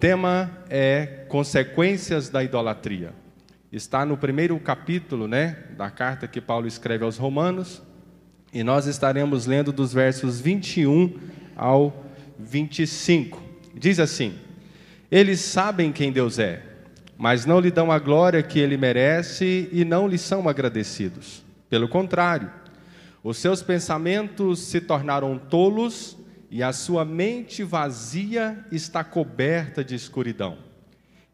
Tema é consequências da idolatria. Está no primeiro capítulo, né, da carta que Paulo escreve aos Romanos, e nós estaremos lendo dos versos 21 ao 25. Diz assim: Eles sabem quem Deus é, mas não lhe dão a glória que ele merece e não lhe são agradecidos. Pelo contrário, os seus pensamentos se tornaram tolos e a sua mente vazia está coberta de escuridão.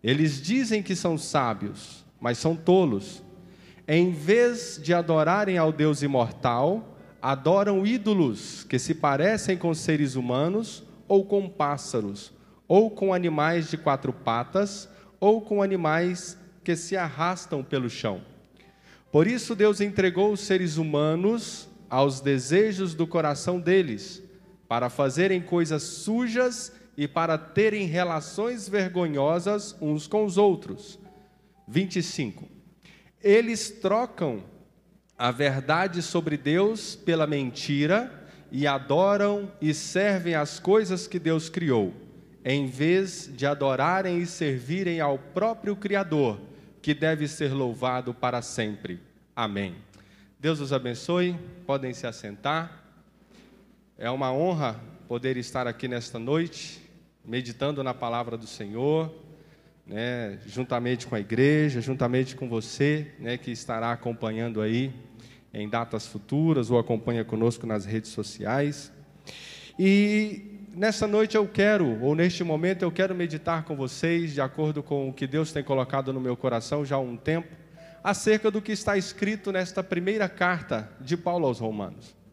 Eles dizem que são sábios, mas são tolos. Em vez de adorarem ao Deus imortal, adoram ídolos que se parecem com seres humanos, ou com pássaros, ou com animais de quatro patas, ou com animais que se arrastam pelo chão. Por isso, Deus entregou os seres humanos aos desejos do coração deles, para fazerem coisas sujas e para terem relações vergonhosas uns com os outros 25. Eles trocam a verdade sobre Deus pela mentira e adoram e servem as coisas que Deus criou, em vez de adorarem e servirem ao próprio Criador, que deve ser louvado para sempre. Amém. Deus os abençoe, podem se assentar. É uma honra poder estar aqui nesta noite, meditando na palavra do Senhor né, juntamente com a igreja, juntamente com você, né, que estará acompanhando aí em datas futuras ou acompanha conosco nas redes sociais. E nessa noite eu quero, ou neste momento eu quero meditar com vocês, de acordo com o que Deus tem colocado no meu coração já há um tempo, acerca do que está escrito nesta primeira carta de Paulo aos Romanos.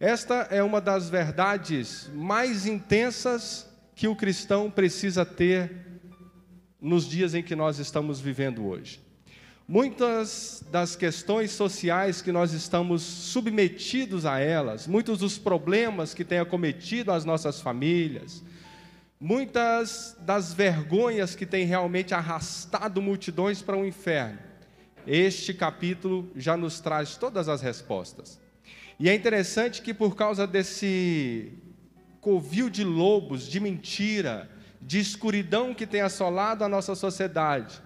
Esta é uma das verdades mais intensas que o cristão precisa ter nos dias em que nós estamos vivendo hoje. Muitas das questões sociais que nós estamos submetidos a elas, muitos dos problemas que têm acometido as nossas famílias, muitas das vergonhas que têm realmente arrastado multidões para o inferno, este capítulo já nos traz todas as respostas. E é interessante que, por causa desse covil de lobos, de mentira, de escuridão que tem assolado a nossa sociedade,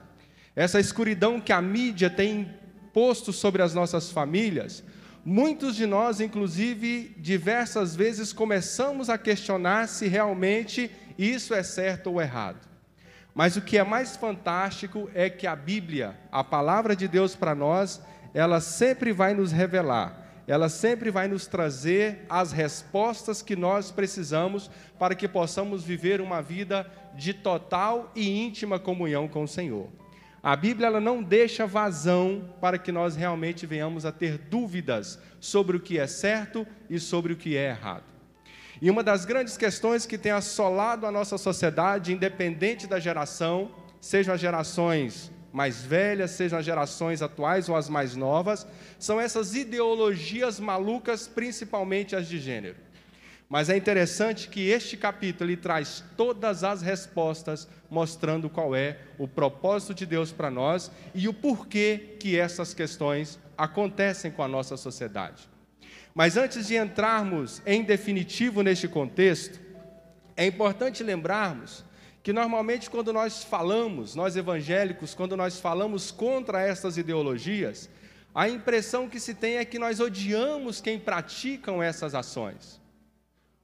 essa escuridão que a mídia tem posto sobre as nossas famílias, muitos de nós, inclusive, diversas vezes começamos a questionar se realmente isso é certo ou errado. Mas o que é mais fantástico é que a Bíblia, a palavra de Deus para nós, ela sempre vai nos revelar ela sempre vai nos trazer as respostas que nós precisamos para que possamos viver uma vida de total e íntima comunhão com o Senhor. A Bíblia ela não deixa vazão para que nós realmente venhamos a ter dúvidas sobre o que é certo e sobre o que é errado. E uma das grandes questões que tem assolado a nossa sociedade, independente da geração, sejam as gerações mais velhas, sejam as gerações atuais ou as mais novas, são essas ideologias malucas, principalmente as de gênero. Mas é interessante que este capítulo ele traz todas as respostas, mostrando qual é o propósito de Deus para nós e o porquê que essas questões acontecem com a nossa sociedade. Mas antes de entrarmos em definitivo neste contexto, é importante lembrarmos que normalmente quando nós falamos, nós evangélicos, quando nós falamos contra essas ideologias, a impressão que se tem é que nós odiamos quem praticam essas ações.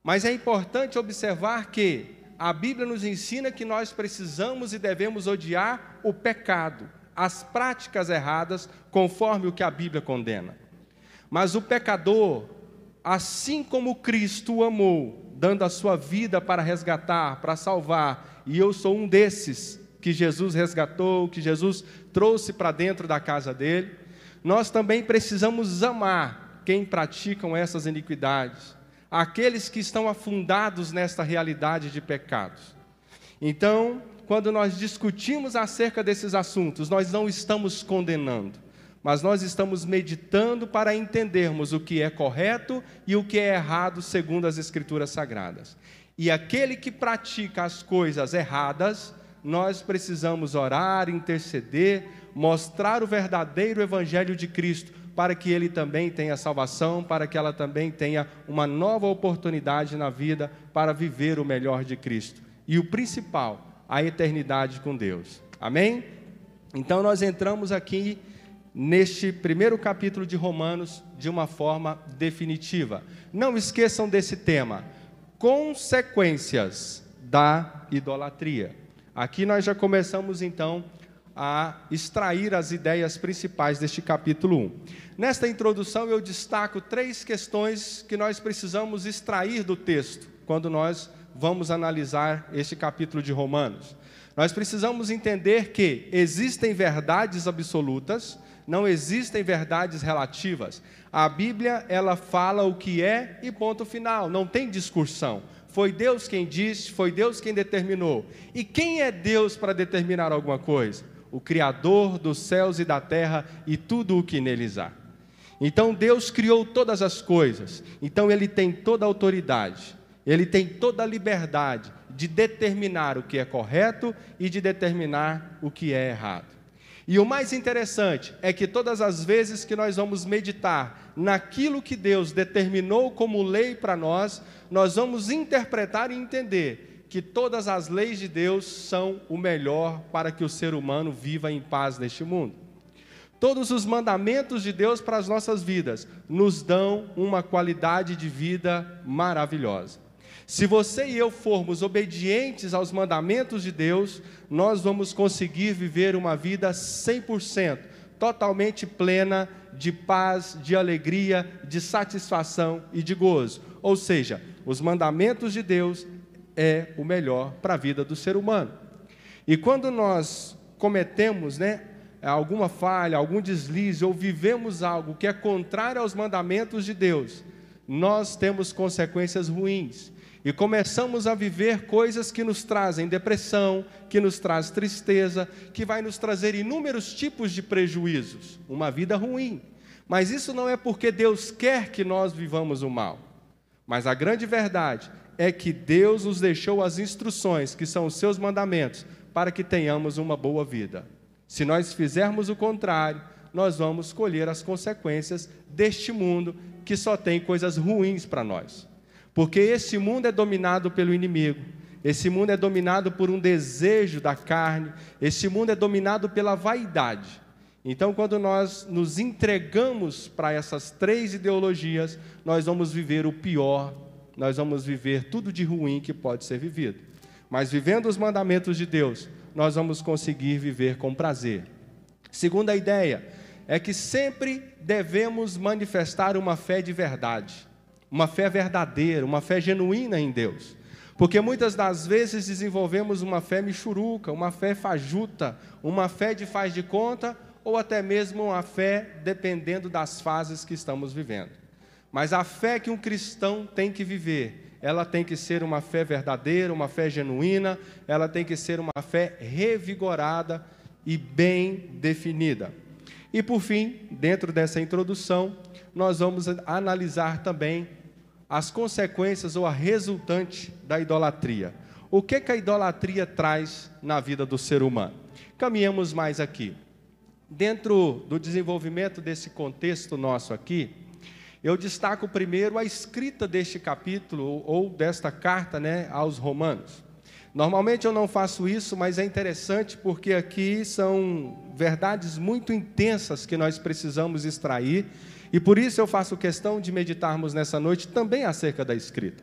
Mas é importante observar que a Bíblia nos ensina que nós precisamos e devemos odiar o pecado, as práticas erradas, conforme o que a Bíblia condena. Mas o pecador, assim como Cristo amou, dando a sua vida para resgatar, para salvar e eu sou um desses que Jesus resgatou, que Jesus trouxe para dentro da casa dele. Nós também precisamos amar quem praticam essas iniquidades, aqueles que estão afundados nesta realidade de pecados. Então, quando nós discutimos acerca desses assuntos, nós não estamos condenando, mas nós estamos meditando para entendermos o que é correto e o que é errado segundo as Escrituras Sagradas. E aquele que pratica as coisas erradas, nós precisamos orar, interceder, mostrar o verdadeiro evangelho de Cristo, para que ele também tenha salvação, para que ela também tenha uma nova oportunidade na vida para viver o melhor de Cristo. E o principal, a eternidade com Deus. Amém? Então nós entramos aqui neste primeiro capítulo de Romanos de uma forma definitiva. Não esqueçam desse tema: consequências da idolatria. Aqui nós já começamos então a extrair as ideias principais deste capítulo 1. Nesta introdução eu destaco três questões que nós precisamos extrair do texto quando nós vamos analisar este capítulo de Romanos. Nós precisamos entender que existem verdades absolutas, não existem verdades relativas. A Bíblia, ela fala o que é e ponto final, não tem discussão. Foi Deus quem disse, foi Deus quem determinou. E quem é Deus para determinar alguma coisa? o Criador dos céus e da terra e tudo o que neles há. Então Deus criou todas as coisas, então Ele tem toda a autoridade, Ele tem toda a liberdade de determinar o que é correto e de determinar o que é errado. E o mais interessante é que todas as vezes que nós vamos meditar naquilo que Deus determinou como lei para nós, nós vamos interpretar e entender que todas as leis de Deus são o melhor para que o ser humano viva em paz neste mundo. Todos os mandamentos de Deus para as nossas vidas nos dão uma qualidade de vida maravilhosa. Se você e eu formos obedientes aos mandamentos de Deus, nós vamos conseguir viver uma vida 100%, totalmente plena de paz, de alegria, de satisfação e de gozo. Ou seja, os mandamentos de Deus é o melhor para a vida do ser humano. E quando nós cometemos né, alguma falha, algum deslize, ou vivemos algo que é contrário aos mandamentos de Deus, nós temos consequências ruins. E começamos a viver coisas que nos trazem depressão, que nos traz tristeza, que vai nos trazer inúmeros tipos de prejuízos, uma vida ruim. Mas isso não é porque Deus quer que nós vivamos o mal. Mas a grande verdade é que Deus nos deixou as instruções, que são os seus mandamentos, para que tenhamos uma boa vida. Se nós fizermos o contrário, nós vamos colher as consequências deste mundo que só tem coisas ruins para nós. Porque esse mundo é dominado pelo inimigo, esse mundo é dominado por um desejo da carne, esse mundo é dominado pela vaidade. Então, quando nós nos entregamos para essas três ideologias, nós vamos viver o pior nós vamos viver tudo de ruim que pode ser vivido. Mas vivendo os mandamentos de Deus, nós vamos conseguir viver com prazer. Segunda ideia é que sempre devemos manifestar uma fé de verdade, uma fé verdadeira, uma fé genuína em Deus. Porque muitas das vezes desenvolvemos uma fé michuruca, uma fé fajuta, uma fé de faz de conta, ou até mesmo uma fé dependendo das fases que estamos vivendo. Mas a fé que um cristão tem que viver, ela tem que ser uma fé verdadeira, uma fé genuína, ela tem que ser uma fé revigorada e bem definida. E por fim, dentro dessa introdução, nós vamos analisar também as consequências ou a resultante da idolatria. O que, que a idolatria traz na vida do ser humano? Caminhamos mais aqui. Dentro do desenvolvimento desse contexto nosso aqui, eu destaco primeiro a escrita deste capítulo ou desta carta né, aos Romanos. Normalmente eu não faço isso, mas é interessante porque aqui são verdades muito intensas que nós precisamos extrair, e por isso eu faço questão de meditarmos nessa noite também acerca da escrita.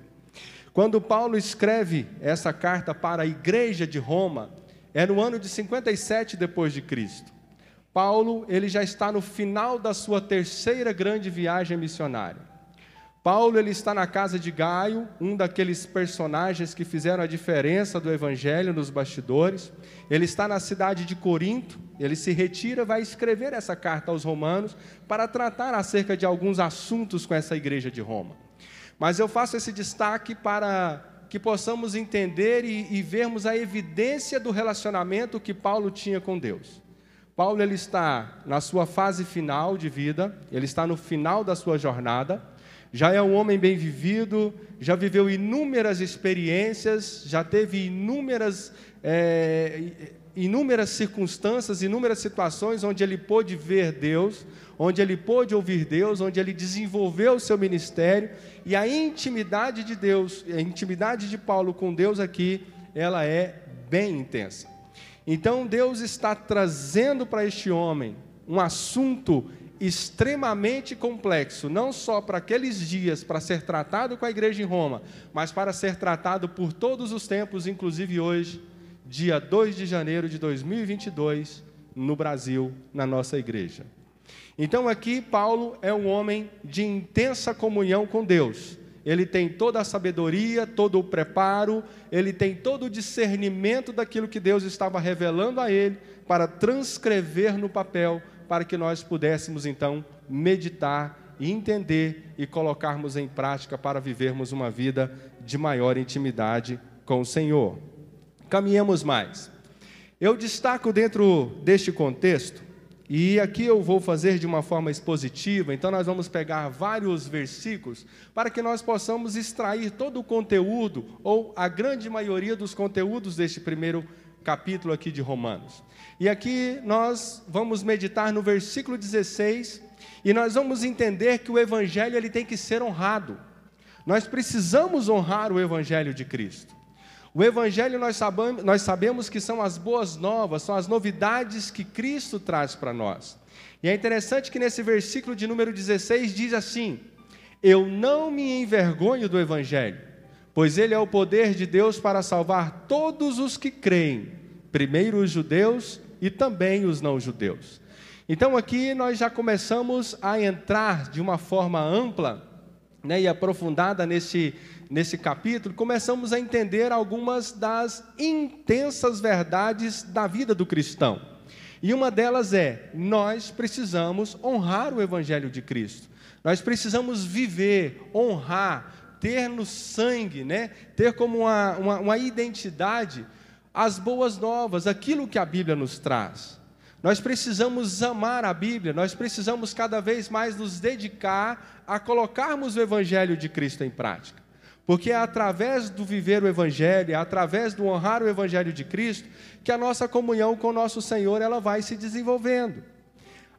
Quando Paulo escreve essa carta para a igreja de Roma, é no ano de 57 depois de Cristo. Paulo, ele já está no final da sua terceira grande viagem missionária. Paulo, ele está na casa de Gaio, um daqueles personagens que fizeram a diferença do evangelho nos bastidores. Ele está na cidade de Corinto, ele se retira, vai escrever essa carta aos romanos para tratar acerca de alguns assuntos com essa igreja de Roma. Mas eu faço esse destaque para que possamos entender e, e vermos a evidência do relacionamento que Paulo tinha com Deus. Paulo ele está na sua fase final de vida, ele está no final da sua jornada, já é um homem bem vivido, já viveu inúmeras experiências, já teve inúmeras, é, inúmeras circunstâncias, inúmeras situações onde ele pôde ver Deus, onde ele pôde ouvir Deus, onde ele desenvolveu o seu ministério, e a intimidade de Deus, a intimidade de Paulo com Deus aqui, ela é bem intensa. Então Deus está trazendo para este homem um assunto extremamente complexo, não só para aqueles dias, para ser tratado com a igreja em Roma, mas para ser tratado por todos os tempos, inclusive hoje, dia 2 de janeiro de 2022, no Brasil, na nossa igreja. Então aqui Paulo é um homem de intensa comunhão com Deus. Ele tem toda a sabedoria, todo o preparo, ele tem todo o discernimento daquilo que Deus estava revelando a ele para transcrever no papel, para que nós pudéssemos então meditar e entender e colocarmos em prática para vivermos uma vida de maior intimidade com o Senhor. Caminhemos mais. Eu destaco dentro deste contexto e aqui eu vou fazer de uma forma expositiva, então nós vamos pegar vários versículos para que nós possamos extrair todo o conteúdo, ou a grande maioria dos conteúdos deste primeiro capítulo aqui de Romanos. E aqui nós vamos meditar no versículo 16 e nós vamos entender que o evangelho ele tem que ser honrado. Nós precisamos honrar o evangelho de Cristo. O Evangelho nós sabemos, nós sabemos que são as boas novas, são as novidades que Cristo traz para nós. E é interessante que nesse versículo de número 16 diz assim: Eu não me envergonho do Evangelho, pois ele é o poder de Deus para salvar todos os que creem, primeiro os judeus e também os não-judeus. Então aqui nós já começamos a entrar de uma forma ampla né, e aprofundada nesse nesse capítulo, começamos a entender algumas das intensas verdades da vida do cristão. E uma delas é: nós precisamos honrar o Evangelho de Cristo. Nós precisamos viver, honrar, ter no sangue, né? ter como uma, uma, uma identidade as boas novas, aquilo que a Bíblia nos traz. Nós precisamos amar a Bíblia, nós precisamos cada vez mais nos dedicar a colocarmos o Evangelho de Cristo em prática. Porque é através do viver o evangelho, é através do honrar o evangelho de Cristo, que a nossa comunhão com o nosso Senhor ela vai se desenvolvendo.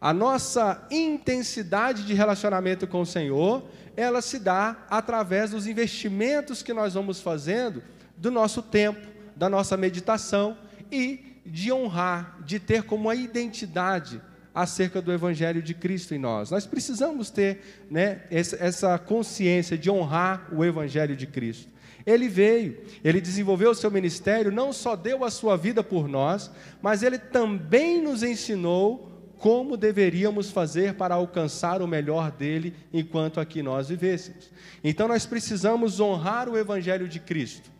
A nossa intensidade de relacionamento com o Senhor, ela se dá através dos investimentos que nós vamos fazendo do nosso tempo, da nossa meditação e de honrar, de ter como a identidade acerca do Evangelho de Cristo em nós. Nós precisamos ter né, essa consciência de honrar o Evangelho de Cristo. Ele veio, ele desenvolveu o seu ministério, não só deu a sua vida por nós, mas ele também nos ensinou como deveríamos fazer para alcançar o melhor dele enquanto aqui nós vivêssemos. Então nós precisamos honrar o Evangelho de Cristo.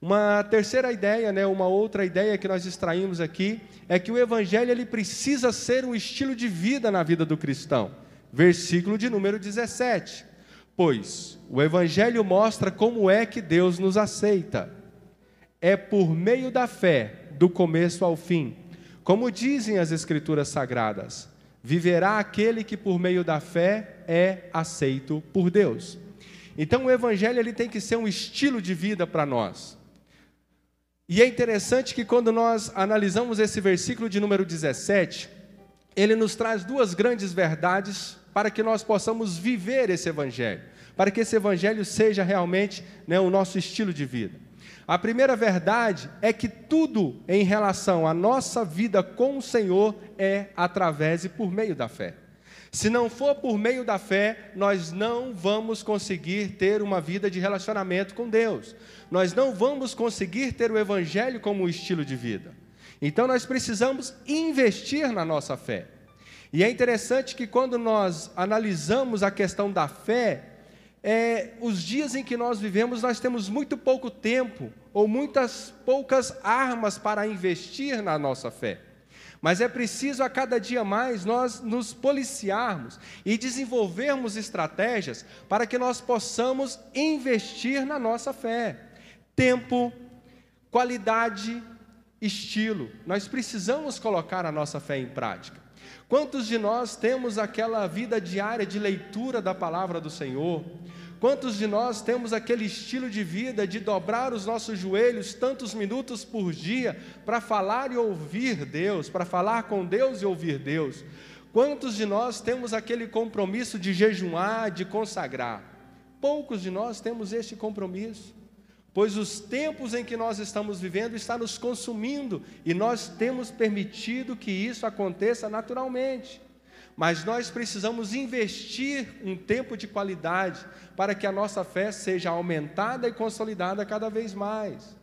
Uma terceira ideia, né, uma outra ideia que nós extraímos aqui, é que o evangelho ele precisa ser um estilo de vida na vida do cristão. Versículo de número 17. Pois o evangelho mostra como é que Deus nos aceita. É por meio da fé, do começo ao fim. Como dizem as escrituras sagradas, viverá aquele que por meio da fé é aceito por Deus. Então o evangelho ele tem que ser um estilo de vida para nós. E é interessante que quando nós analisamos esse versículo de número 17, ele nos traz duas grandes verdades para que nós possamos viver esse evangelho, para que esse evangelho seja realmente né, o nosso estilo de vida. A primeira verdade é que tudo em relação à nossa vida com o Senhor é através e por meio da fé. Se não for por meio da fé, nós não vamos conseguir ter uma vida de relacionamento com Deus. Nós não vamos conseguir ter o Evangelho como estilo de vida. Então nós precisamos investir na nossa fé. E é interessante que quando nós analisamos a questão da fé, é, os dias em que nós vivemos, nós temos muito pouco tempo ou muitas poucas armas para investir na nossa fé. Mas é preciso a cada dia mais nós nos policiarmos e desenvolvermos estratégias para que nós possamos investir na nossa fé. Tempo, qualidade, estilo. Nós precisamos colocar a nossa fé em prática. Quantos de nós temos aquela vida diária de leitura da palavra do Senhor? Quantos de nós temos aquele estilo de vida de dobrar os nossos joelhos tantos minutos por dia para falar e ouvir Deus, para falar com Deus e ouvir Deus? Quantos de nós temos aquele compromisso de jejuar, de consagrar? Poucos de nós temos este compromisso. pois os tempos em que nós estamos vivendo está nos consumindo e nós temos permitido que isso aconteça naturalmente. Mas nós precisamos investir um tempo de qualidade para que a nossa fé seja aumentada e consolidada cada vez mais.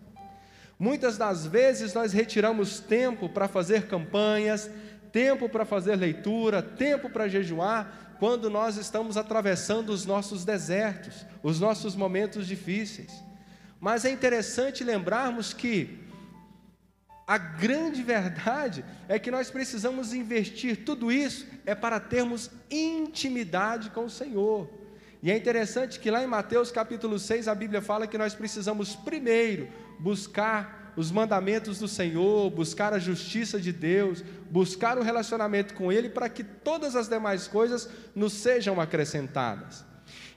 Muitas das vezes nós retiramos tempo para fazer campanhas, tempo para fazer leitura, tempo para jejuar, quando nós estamos atravessando os nossos desertos, os nossos momentos difíceis. Mas é interessante lembrarmos que a grande verdade é que nós precisamos investir tudo isso é para termos intimidade com o Senhor. E é interessante que lá em Mateus capítulo 6 a Bíblia fala que nós precisamos primeiro buscar os mandamentos do Senhor, buscar a justiça de Deus, buscar o relacionamento com Ele, para que todas as demais coisas nos sejam acrescentadas.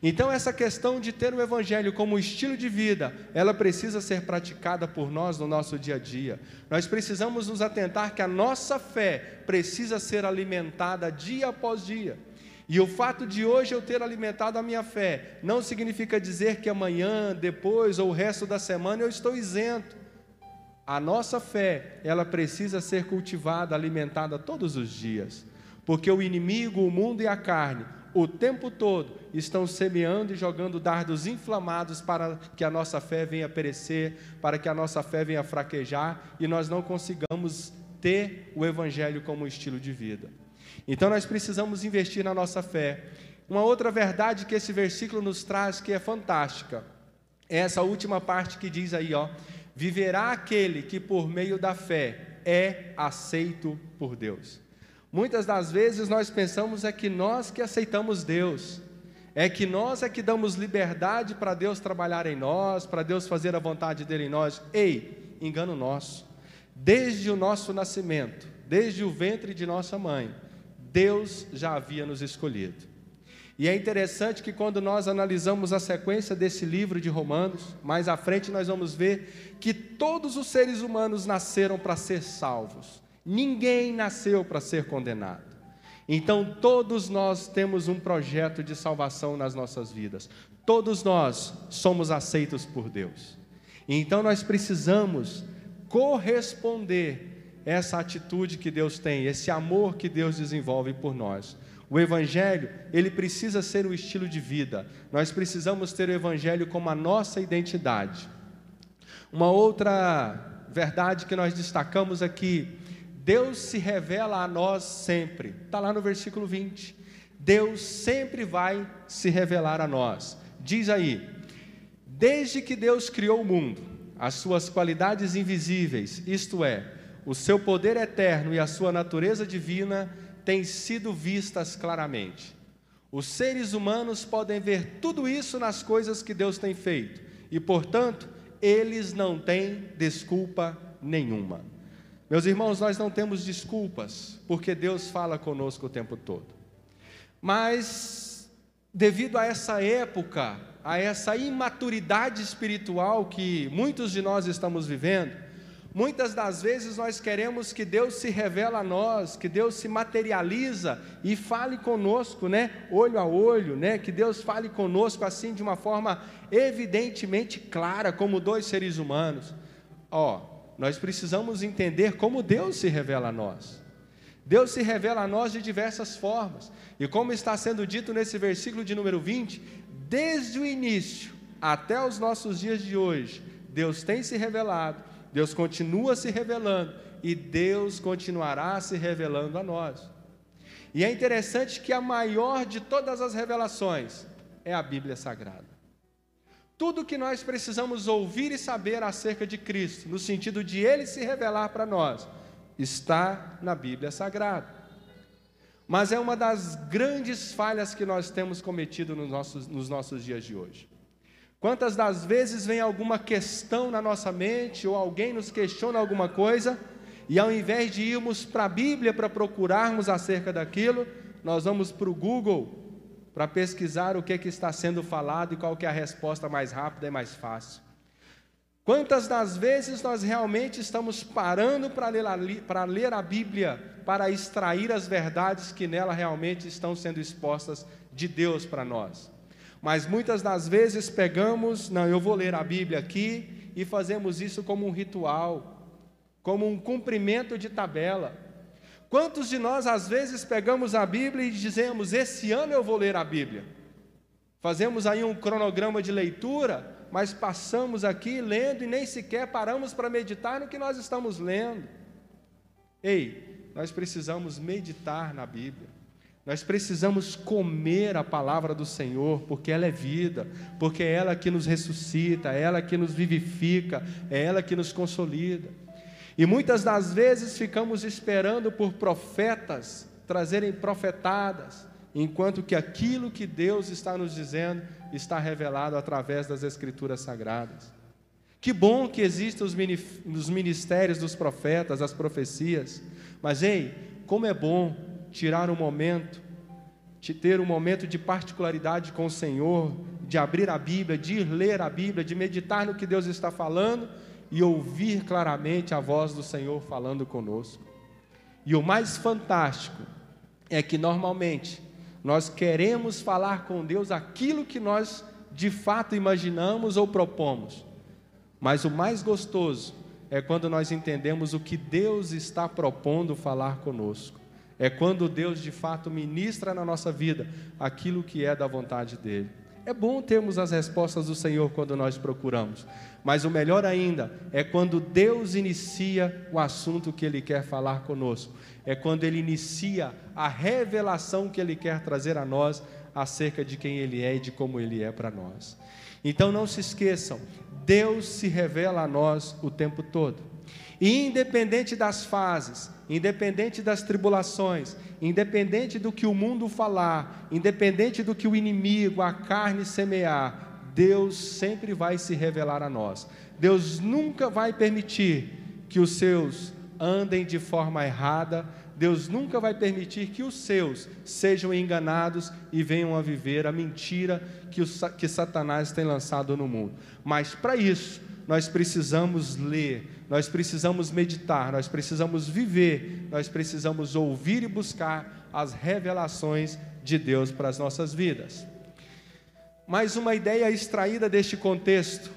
Então, essa questão de ter o Evangelho como estilo de vida, ela precisa ser praticada por nós no nosso dia a dia. Nós precisamos nos atentar que a nossa fé precisa ser alimentada dia após dia. E o fato de hoje eu ter alimentado a minha fé não significa dizer que amanhã, depois ou o resto da semana eu estou isento. A nossa fé, ela precisa ser cultivada, alimentada todos os dias, porque o inimigo, o mundo e a carne, o tempo todo estão semeando e jogando dardos inflamados para que a nossa fé venha perecer, para que a nossa fé venha fraquejar e nós não consigamos ter o evangelho como estilo de vida. Então nós precisamos investir na nossa fé. Uma outra verdade que esse versículo nos traz que é fantástica, é essa última parte que diz aí, ó: viverá aquele que por meio da fé é aceito por Deus. Muitas das vezes nós pensamos é que nós que aceitamos Deus, é que nós é que damos liberdade para Deus trabalhar em nós, para Deus fazer a vontade dele em nós. Ei, engano nosso. Desde o nosso nascimento, desde o ventre de nossa mãe, Deus já havia nos escolhido. E é interessante que quando nós analisamos a sequência desse livro de Romanos, mais à frente nós vamos ver que todos os seres humanos nasceram para ser salvos. Ninguém nasceu para ser condenado. Então, todos nós temos um projeto de salvação nas nossas vidas. Todos nós somos aceitos por Deus. Então, nós precisamos corresponder essa atitude que Deus tem, esse amor que Deus desenvolve por nós. O Evangelho, ele precisa ser o estilo de vida. Nós precisamos ter o Evangelho como a nossa identidade. Uma outra verdade que nós destacamos aqui: Deus se revela a nós sempre. Está lá no versículo 20. Deus sempre vai se revelar a nós. Diz aí: desde que Deus criou o mundo, as suas qualidades invisíveis, isto é, o seu poder eterno e a sua natureza divina têm sido vistas claramente. Os seres humanos podem ver tudo isso nas coisas que Deus tem feito, e portanto, eles não têm desculpa nenhuma. Meus irmãos, nós não temos desculpas, porque Deus fala conosco o tempo todo. Mas, devido a essa época, a essa imaturidade espiritual que muitos de nós estamos vivendo, Muitas das vezes nós queremos que Deus se revela a nós, que Deus se materializa e fale conosco, né, olho a olho, né, que Deus fale conosco assim de uma forma evidentemente clara, como dois seres humanos. Ó, nós precisamos entender como Deus se revela a nós. Deus se revela a nós de diversas formas. E como está sendo dito nesse versículo de número 20, desde o início até os nossos dias de hoje, Deus tem se revelado Deus continua se revelando e Deus continuará se revelando a nós. E é interessante que a maior de todas as revelações é a Bíblia Sagrada. Tudo que nós precisamos ouvir e saber acerca de Cristo, no sentido de Ele se revelar para nós, está na Bíblia Sagrada. Mas é uma das grandes falhas que nós temos cometido nos nossos, nos nossos dias de hoje. Quantas das vezes vem alguma questão na nossa mente ou alguém nos questiona alguma coisa e ao invés de irmos para a Bíblia para procurarmos acerca daquilo, nós vamos para o Google para pesquisar o que, que está sendo falado e qual que é a resposta mais rápida e mais fácil. Quantas das vezes nós realmente estamos parando para ler, para ler a Bíblia, para extrair as verdades que nela realmente estão sendo expostas de Deus para nós? Mas muitas das vezes pegamos, não, eu vou ler a Bíblia aqui e fazemos isso como um ritual, como um cumprimento de tabela. Quantos de nós às vezes pegamos a Bíblia e dizemos: Esse ano eu vou ler a Bíblia? Fazemos aí um cronograma de leitura, mas passamos aqui lendo e nem sequer paramos para meditar no que nós estamos lendo. Ei, nós precisamos meditar na Bíblia. Nós precisamos comer a palavra do Senhor, porque ela é vida, porque é ela que nos ressuscita, é ela que nos vivifica, é ela que nos consolida. E muitas das vezes ficamos esperando por profetas trazerem profetadas, enquanto que aquilo que Deus está nos dizendo está revelado através das Escrituras Sagradas. Que bom que existem os ministérios dos profetas, as profecias, mas ei, como é bom tirar um momento, de ter um momento de particularidade com o Senhor, de abrir a Bíblia, de ir ler a Bíblia, de meditar no que Deus está falando e ouvir claramente a voz do Senhor falando conosco. E o mais fantástico é que normalmente nós queremos falar com Deus aquilo que nós de fato imaginamos ou propomos. Mas o mais gostoso é quando nós entendemos o que Deus está propondo falar conosco. É quando Deus de fato ministra na nossa vida aquilo que é da vontade dEle. É bom termos as respostas do Senhor quando nós procuramos, mas o melhor ainda é quando Deus inicia o assunto que Ele quer falar conosco, é quando Ele inicia a revelação que Ele quer trazer a nós acerca de quem Ele é e de como Ele é para nós. Então não se esqueçam, Deus se revela a nós o tempo todo. E independente das fases, independente das tribulações, independente do que o mundo falar, independente do que o inimigo, a carne semear, Deus sempre vai se revelar a nós. Deus nunca vai permitir que os seus andem de forma errada, Deus nunca vai permitir que os seus sejam enganados e venham a viver a mentira que, o, que Satanás tem lançado no mundo. Mas para isso, nós precisamos ler, nós precisamos meditar, nós precisamos viver, nós precisamos ouvir e buscar as revelações de Deus para as nossas vidas. Mais uma ideia extraída deste contexto: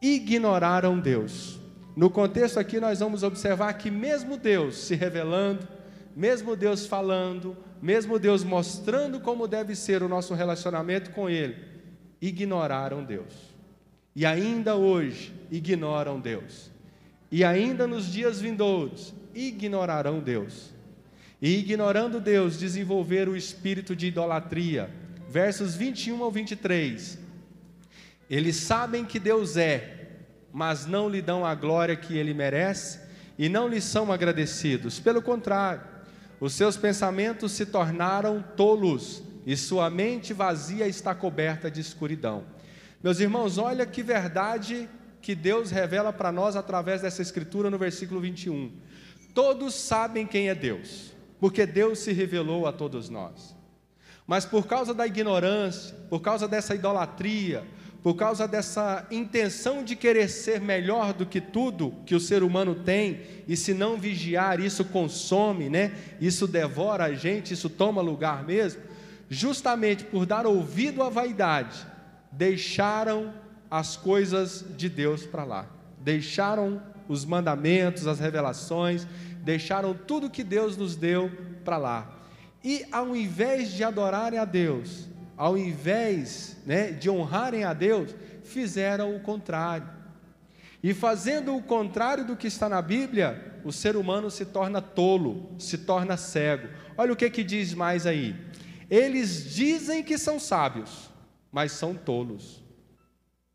ignoraram Deus. No contexto aqui, nós vamos observar que, mesmo Deus se revelando, mesmo Deus falando, mesmo Deus mostrando como deve ser o nosso relacionamento com Ele, ignoraram Deus e ainda hoje ignoram Deus, e ainda nos dias vindouros ignorarão Deus, e ignorando Deus, desenvolver o espírito de idolatria. Versos 21 ao 23. Eles sabem que Deus é, mas não lhe dão a glória que ele merece e não lhe são agradecidos. Pelo contrário, os seus pensamentos se tornaram tolos e sua mente vazia está coberta de escuridão. Meus irmãos, olha que verdade que Deus revela para nós através dessa escritura no versículo 21. Todos sabem quem é Deus, porque Deus se revelou a todos nós. Mas por causa da ignorância, por causa dessa idolatria, por causa dessa intenção de querer ser melhor do que tudo que o ser humano tem, e se não vigiar, isso consome, né? Isso devora a gente, isso toma lugar mesmo. Justamente por dar ouvido à vaidade, deixaram as coisas de Deus para lá, deixaram os mandamentos, as revelações, deixaram tudo que Deus nos deu para lá. E ao invés de adorarem a Deus, ao invés né, de honrarem a Deus, fizeram o contrário. E fazendo o contrário do que está na Bíblia, o ser humano se torna tolo, se torna cego. Olha o que, que diz mais aí. Eles dizem que são sábios, mas são tolos.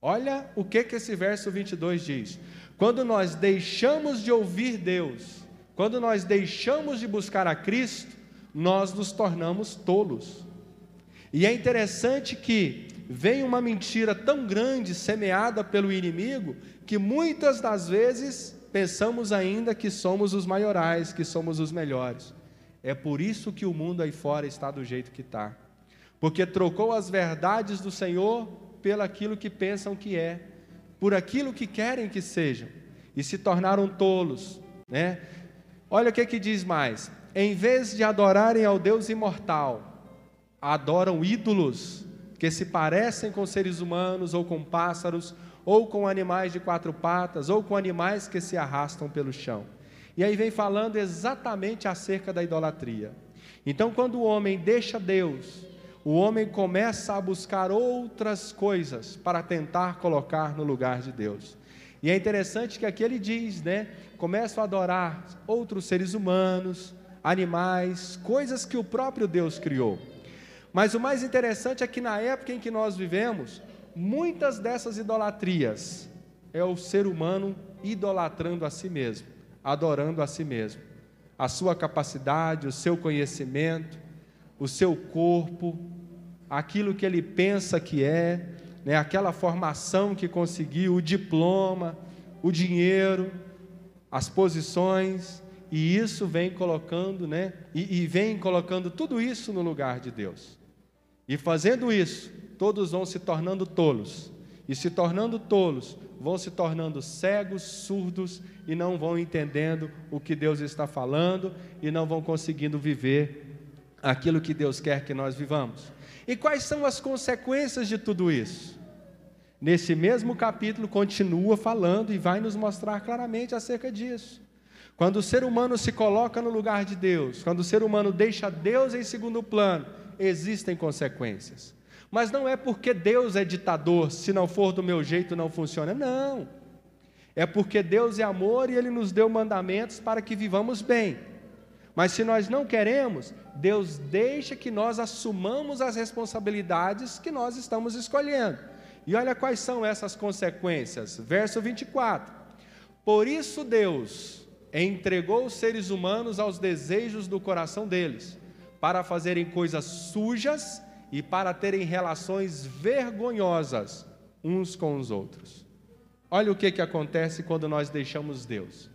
Olha o que, que esse verso 22 diz. Quando nós deixamos de ouvir Deus, quando nós deixamos de buscar a Cristo, nós nos tornamos tolos. E é interessante que vem uma mentira tão grande semeada pelo inimigo que muitas das vezes pensamos ainda que somos os maiorais, que somos os melhores. É por isso que o mundo aí fora está do jeito que está porque trocou as verdades do Senhor pelaquilo que pensam que é, por aquilo que querem que sejam, e se tornaram tolos, né? Olha o que, que diz mais: em vez de adorarem ao Deus imortal, adoram ídolos que se parecem com seres humanos, ou com pássaros, ou com animais de quatro patas, ou com animais que se arrastam pelo chão. E aí vem falando exatamente acerca da idolatria. Então, quando o homem deixa Deus, o homem começa a buscar outras coisas para tentar colocar no lugar de Deus. E é interessante que aqui ele diz, né? Começam a adorar outros seres humanos, animais, coisas que o próprio Deus criou. Mas o mais interessante é que na época em que nós vivemos, muitas dessas idolatrias é o ser humano idolatrando a si mesmo, adorando a si mesmo, a sua capacidade, o seu conhecimento, o seu corpo, aquilo que ele pensa que é, né, aquela formação que conseguiu, o diploma, o dinheiro, as posições, e isso vem colocando, né, e, e vem colocando tudo isso no lugar de Deus. E fazendo isso, todos vão se tornando tolos. E se tornando tolos, vão se tornando cegos, surdos e não vão entendendo o que Deus está falando e não vão conseguindo viver aquilo que Deus quer que nós vivamos. E quais são as consequências de tudo isso? Nesse mesmo capítulo, continua falando e vai nos mostrar claramente acerca disso. Quando o ser humano se coloca no lugar de Deus, quando o ser humano deixa Deus em segundo plano, existem consequências. Mas não é porque Deus é ditador, se não for do meu jeito não funciona. Não. É porque Deus é amor e Ele nos deu mandamentos para que vivamos bem. Mas se nós não queremos, Deus deixa que nós assumamos as responsabilidades que nós estamos escolhendo. E olha quais são essas consequências. Verso 24: Por isso Deus entregou os seres humanos aos desejos do coração deles, para fazerem coisas sujas e para terem relações vergonhosas uns com os outros. Olha o que, que acontece quando nós deixamos Deus.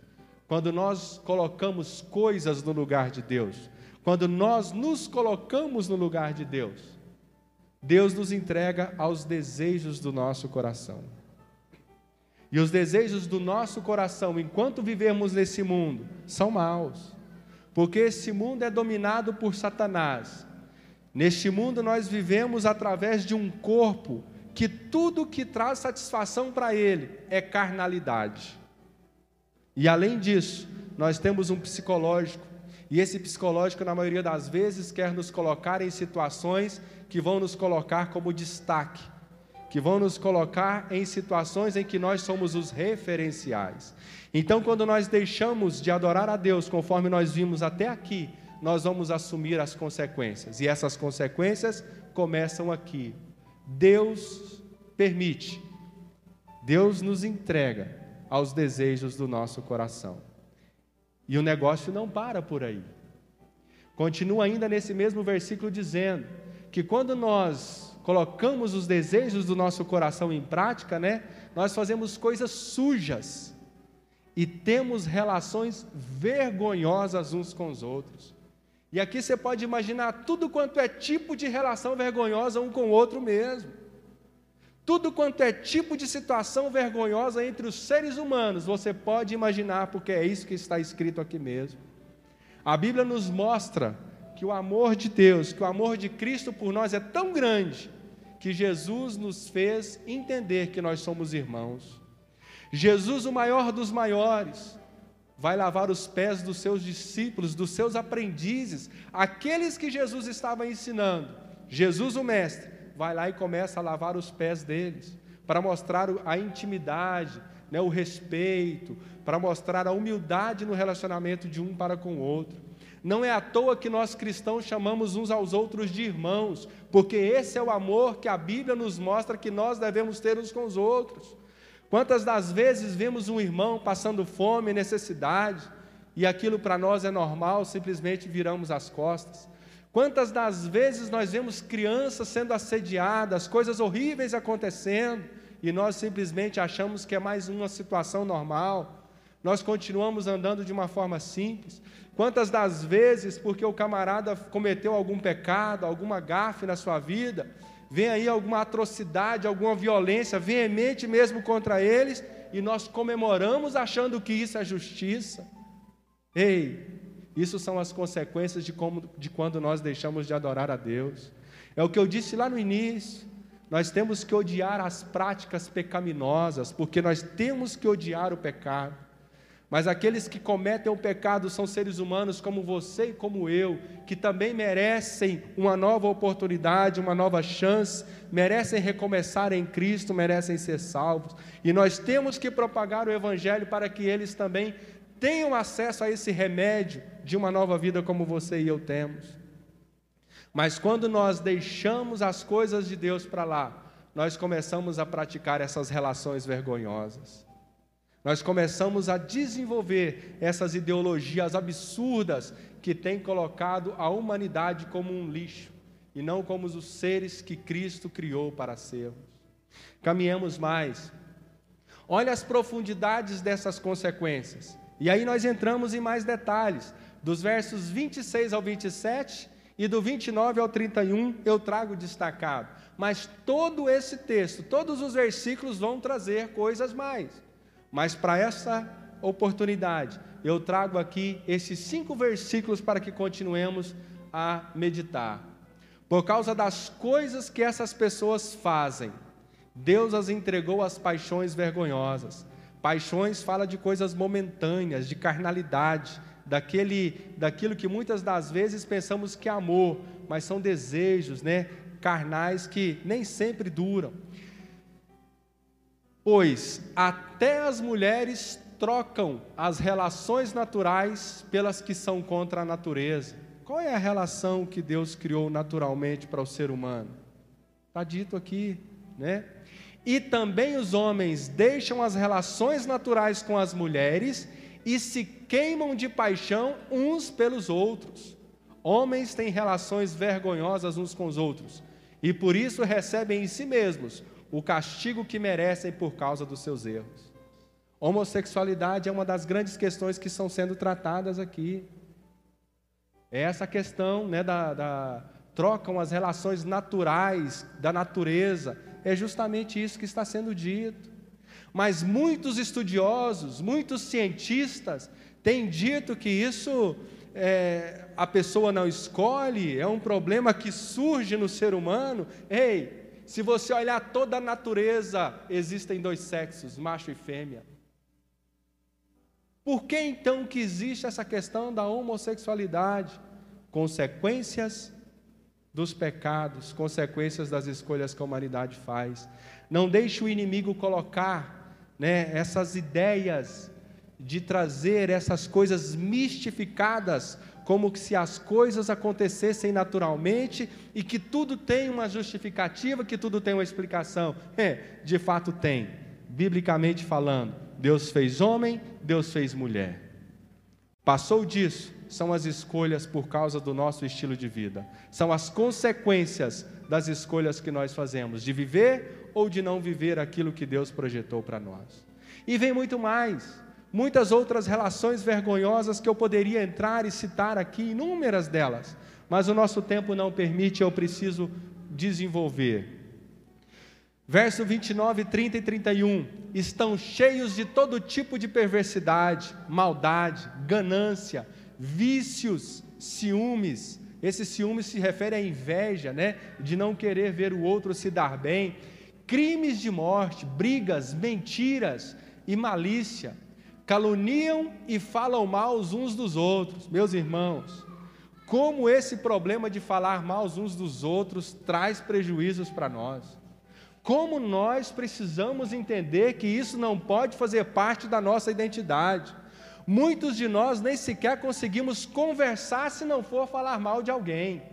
Quando nós colocamos coisas no lugar de Deus, quando nós nos colocamos no lugar de Deus, Deus nos entrega aos desejos do nosso coração. E os desejos do nosso coração, enquanto vivemos nesse mundo, são maus, porque esse mundo é dominado por Satanás. Neste mundo nós vivemos através de um corpo que tudo que traz satisfação para ele é carnalidade. E além disso, nós temos um psicológico, e esse psicológico, na maioria das vezes, quer nos colocar em situações que vão nos colocar como destaque, que vão nos colocar em situações em que nós somos os referenciais. Então, quando nós deixamos de adorar a Deus conforme nós vimos até aqui, nós vamos assumir as consequências, e essas consequências começam aqui. Deus permite, Deus nos entrega aos desejos do nosso coração. E o negócio não para por aí. Continua ainda nesse mesmo versículo dizendo que quando nós colocamos os desejos do nosso coração em prática, né, nós fazemos coisas sujas e temos relações vergonhosas uns com os outros. E aqui você pode imaginar tudo quanto é tipo de relação vergonhosa um com o outro mesmo. Tudo quanto é tipo de situação vergonhosa entre os seres humanos, você pode imaginar, porque é isso que está escrito aqui mesmo. A Bíblia nos mostra que o amor de Deus, que o amor de Cristo por nós é tão grande, que Jesus nos fez entender que nós somos irmãos. Jesus, o maior dos maiores, vai lavar os pés dos seus discípulos, dos seus aprendizes, aqueles que Jesus estava ensinando. Jesus, o Mestre, vai lá e começa a lavar os pés deles, para mostrar a intimidade, né, o respeito, para mostrar a humildade no relacionamento de um para com o outro. Não é à toa que nós cristãos chamamos uns aos outros de irmãos, porque esse é o amor que a Bíblia nos mostra que nós devemos ter uns com os outros. Quantas das vezes vemos um irmão passando fome, necessidade, e aquilo para nós é normal, simplesmente viramos as costas. Quantas das vezes nós vemos crianças sendo assediadas, coisas horríveis acontecendo, e nós simplesmente achamos que é mais uma situação normal, nós continuamos andando de uma forma simples. Quantas das vezes, porque o camarada cometeu algum pecado, alguma gafe na sua vida, vem aí alguma atrocidade, alguma violência veemente mesmo contra eles, e nós comemoramos achando que isso é justiça. Ei, isso são as consequências de, como, de quando nós deixamos de adorar a Deus. É o que eu disse lá no início. nós temos que odiar as práticas pecaminosas, porque nós temos que odiar o pecado. Mas aqueles que cometem o pecado são seres humanos como você e como eu, que também merecem uma nova oportunidade, uma nova chance, merecem recomeçar em Cristo, merecem ser salvos. E nós temos que propagar o Evangelho para que eles também tenham acesso a esse remédio de uma nova vida como você e eu temos. Mas quando nós deixamos as coisas de Deus para lá, nós começamos a praticar essas relações vergonhosas. Nós começamos a desenvolver essas ideologias absurdas que têm colocado a humanidade como um lixo e não como os seres que Cristo criou para sermos. Caminhemos mais. Olha as profundidades dessas consequências. E aí nós entramos em mais detalhes. Dos versos 26 ao 27 e do 29 ao 31 eu trago destacado. Mas todo esse texto, todos os versículos vão trazer coisas mais. Mas para essa oportunidade, eu trago aqui esses cinco versículos para que continuemos a meditar. Por causa das coisas que essas pessoas fazem, Deus as entregou às paixões vergonhosas. Paixões fala de coisas momentâneas, de carnalidade, daquele, daquilo que muitas das vezes pensamos que é amor, mas são desejos, né, carnais que nem sempre duram. Pois até as mulheres trocam as relações naturais pelas que são contra a natureza. Qual é a relação que Deus criou naturalmente para o ser humano? Está dito aqui, né? E também os homens deixam as relações naturais com as mulheres e se queimam de paixão uns pelos outros. Homens têm relações vergonhosas uns com os outros e por isso recebem em si mesmos o castigo que merecem por causa dos seus erros. Homossexualidade é uma das grandes questões que estão sendo tratadas aqui. É essa questão né, da, da trocam as relações naturais da natureza. É justamente isso que está sendo dito. Mas muitos estudiosos, muitos cientistas têm dito que isso é, a pessoa não escolhe, é um problema que surge no ser humano. Ei, se você olhar toda a natureza, existem dois sexos, macho e fêmea. Por que então que existe essa questão da homossexualidade? Consequências dos pecados, consequências das escolhas que a humanidade faz. Não deixe o inimigo colocar né, essas ideias de trazer essas coisas mistificadas como se as coisas acontecessem naturalmente e que tudo tem uma justificativa, que tudo tem uma explicação. É, de fato tem. Biblicamente falando, Deus fez homem, Deus fez mulher. Passou disso, são as escolhas por causa do nosso estilo de vida. São as consequências das escolhas que nós fazemos, de viver ou de não viver aquilo que Deus projetou para nós. E vem muito mais muitas outras relações vergonhosas que eu poderia entrar e citar aqui, inúmeras delas, mas o nosso tempo não permite, eu preciso desenvolver. Verso 29, 30 e 31 estão cheios de todo tipo de perversidade, maldade, ganância, vícios, ciúmes. Esse ciúme se refere à inveja, né? De não querer ver o outro se dar bem, crimes de morte, brigas, mentiras e malícia caluniam e falam mal uns dos outros. Meus irmãos, como esse problema de falar mal uns dos outros traz prejuízos para nós. Como nós precisamos entender que isso não pode fazer parte da nossa identidade. Muitos de nós nem sequer conseguimos conversar se não for falar mal de alguém.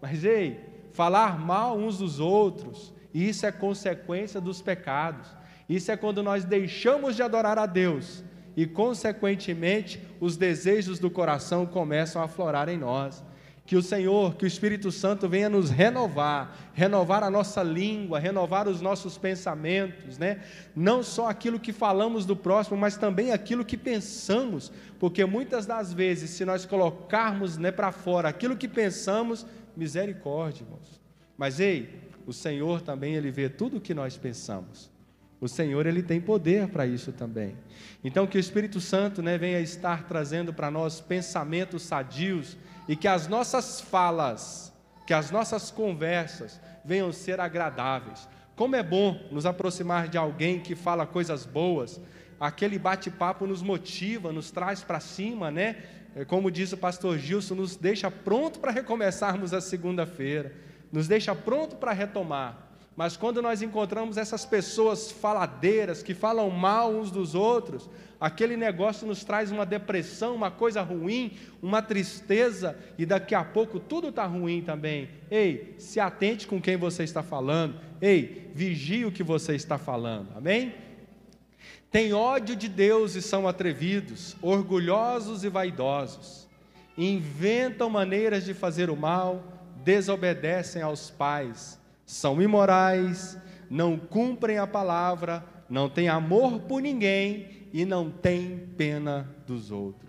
Mas ei, falar mal uns dos outros, isso é consequência dos pecados. Isso é quando nós deixamos de adorar a Deus e, consequentemente, os desejos do coração começam a aflorar em nós. Que o Senhor, que o Espírito Santo venha nos renovar, renovar a nossa língua, renovar os nossos pensamentos, né? Não só aquilo que falamos do próximo, mas também aquilo que pensamos, porque muitas das vezes, se nós colocarmos né, para fora aquilo que pensamos, misericórdia, irmãos. Mas ei, o Senhor também ele vê tudo o que nós pensamos. O Senhor ele tem poder para isso também. Então que o Espírito Santo, né, venha estar trazendo para nós pensamentos sadios e que as nossas falas, que as nossas conversas venham ser agradáveis. Como é bom nos aproximar de alguém que fala coisas boas, aquele bate-papo nos motiva, nos traz para cima, né? É, como diz o pastor Gilson, nos deixa pronto para recomeçarmos a segunda-feira, nos deixa pronto para retomar. Mas quando nós encontramos essas pessoas faladeiras, que falam mal uns dos outros, aquele negócio nos traz uma depressão, uma coisa ruim, uma tristeza, e daqui a pouco tudo está ruim também. Ei, se atente com quem você está falando. Ei, vigie o que você está falando. Amém? Tem ódio de Deus e são atrevidos, orgulhosos e vaidosos. Inventam maneiras de fazer o mal, desobedecem aos pais, são imorais, não cumprem a palavra, não têm amor por ninguém e não têm pena dos outros.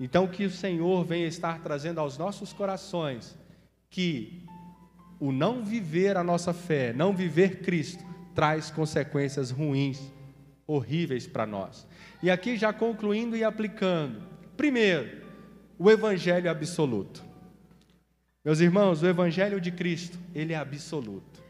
Então, que o Senhor venha estar trazendo aos nossos corações que o não viver a nossa fé, não viver Cristo, traz consequências ruins horríveis para nós. E aqui já concluindo e aplicando. Primeiro, o evangelho absoluto. Meus irmãos, o evangelho de Cristo, ele é absoluto.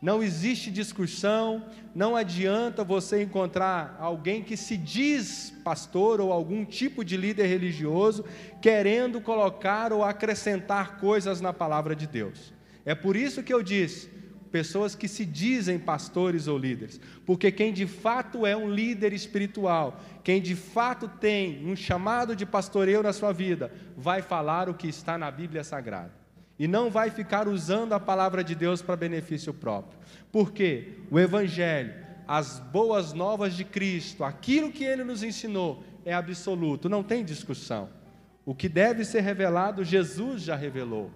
Não existe discussão, não adianta você encontrar alguém que se diz pastor ou algum tipo de líder religioso querendo colocar ou acrescentar coisas na palavra de Deus. É por isso que eu disse: pessoas que se dizem pastores ou líderes, porque quem de fato é um líder espiritual, quem de fato tem um chamado de pastoreio na sua vida, vai falar o que está na Bíblia Sagrada e não vai ficar usando a palavra de Deus para benefício próprio, porque o Evangelho, as boas novas de Cristo, aquilo que ele nos ensinou, é absoluto, não tem discussão. O que deve ser revelado, Jesus já revelou.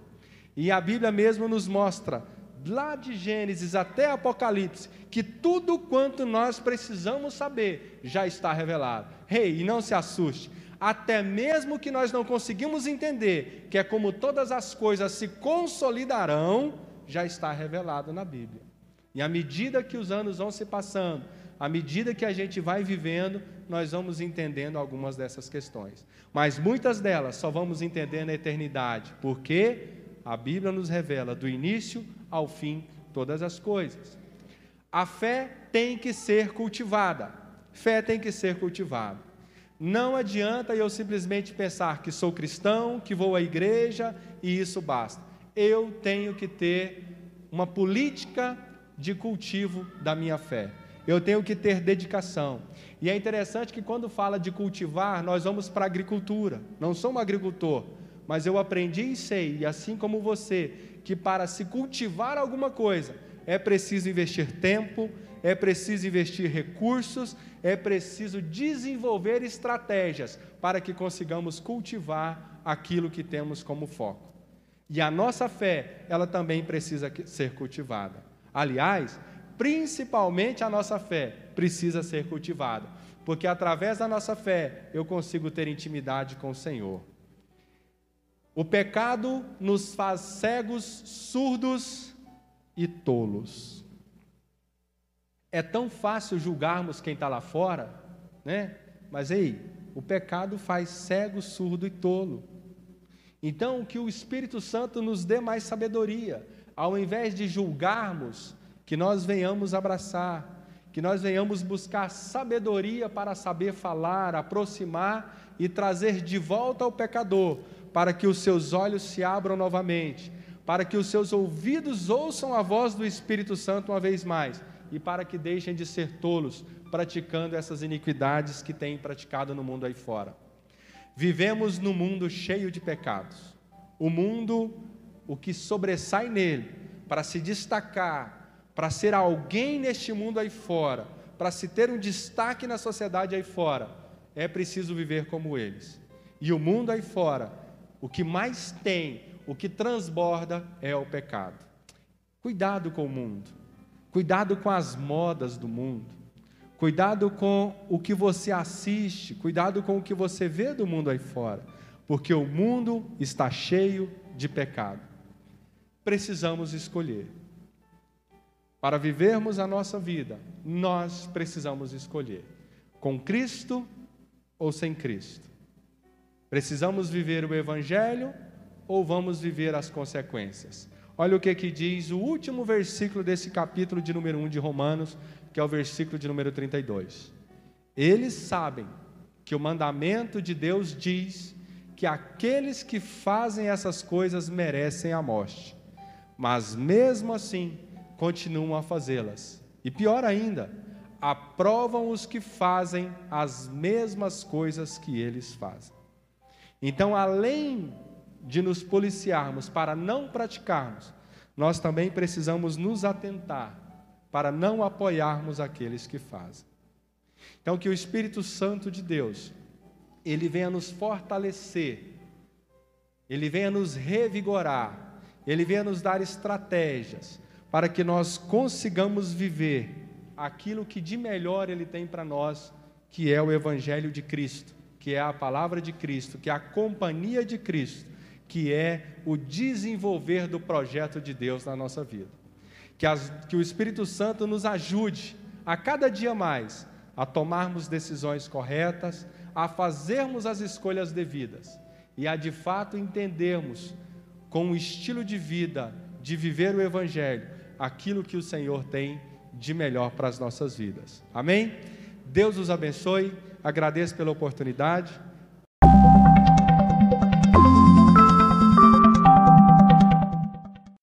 E a Bíblia mesmo nos mostra lá de Gênesis até Apocalipse, que tudo quanto nós precisamos saber já está revelado. Rei, hey, e não se assuste, até mesmo que nós não conseguimos entender, que é como todas as coisas se consolidarão, já está revelado na Bíblia. E à medida que os anos vão se passando, à medida que a gente vai vivendo, nós vamos entendendo algumas dessas questões. Mas muitas delas só vamos entender na eternidade, porque a Bíblia nos revela do início ao fim todas as coisas. A fé tem que ser cultivada. Fé tem que ser cultivada. Não adianta eu simplesmente pensar que sou cristão, que vou à igreja e isso basta. Eu tenho que ter uma política de cultivo da minha fé. Eu tenho que ter dedicação. E é interessante que quando fala de cultivar, nós vamos para a agricultura. Não sou um agricultor, mas eu aprendi e sei, e assim como você, que para se cultivar alguma coisa é preciso investir tempo, é preciso investir recursos, é preciso desenvolver estratégias para que consigamos cultivar aquilo que temos como foco. E a nossa fé, ela também precisa ser cultivada. Aliás, principalmente a nossa fé precisa ser cultivada, porque através da nossa fé eu consigo ter intimidade com o Senhor. O pecado nos faz cegos, surdos e tolos. É tão fácil julgarmos quem está lá fora, né? Mas ei, o pecado faz cego, surdo e tolo. Então, que o Espírito Santo nos dê mais sabedoria, ao invés de julgarmos, que nós venhamos abraçar, que nós venhamos buscar sabedoria para saber falar, aproximar e trazer de volta ao pecador para que os seus olhos se abram novamente, para que os seus ouvidos ouçam a voz do Espírito Santo uma vez mais e para que deixem de ser tolos praticando essas iniquidades que têm praticado no mundo aí fora. Vivemos num mundo cheio de pecados. O mundo, o que sobressai nele, para se destacar, para ser alguém neste mundo aí fora, para se ter um destaque na sociedade aí fora, é preciso viver como eles. E o mundo aí fora o que mais tem, o que transborda é o pecado. Cuidado com o mundo, cuidado com as modas do mundo, cuidado com o que você assiste, cuidado com o que você vê do mundo aí fora, porque o mundo está cheio de pecado. Precisamos escolher. Para vivermos a nossa vida, nós precisamos escolher com Cristo ou sem Cristo. Precisamos viver o Evangelho ou vamos viver as consequências? Olha o que, que diz o último versículo desse capítulo de número 1 de Romanos, que é o versículo de número 32. Eles sabem que o mandamento de Deus diz que aqueles que fazem essas coisas merecem a morte, mas mesmo assim continuam a fazê-las. E pior ainda, aprovam os que fazem as mesmas coisas que eles fazem. Então, além de nos policiarmos para não praticarmos, nós também precisamos nos atentar para não apoiarmos aqueles que fazem. Então, que o Espírito Santo de Deus, ele venha nos fortalecer, ele venha nos revigorar, ele venha nos dar estratégias para que nós consigamos viver aquilo que de melhor ele tem para nós, que é o Evangelho de Cristo, que é a palavra de Cristo, que é a companhia de Cristo, que é o desenvolver do projeto de Deus na nossa vida. Que, as, que o Espírito Santo nos ajude a cada dia mais a tomarmos decisões corretas, a fazermos as escolhas devidas e a de fato entendermos com o estilo de vida, de viver o Evangelho, aquilo que o Senhor tem de melhor para as nossas vidas. Amém? Deus os abençoe. Agradeço pela oportunidade.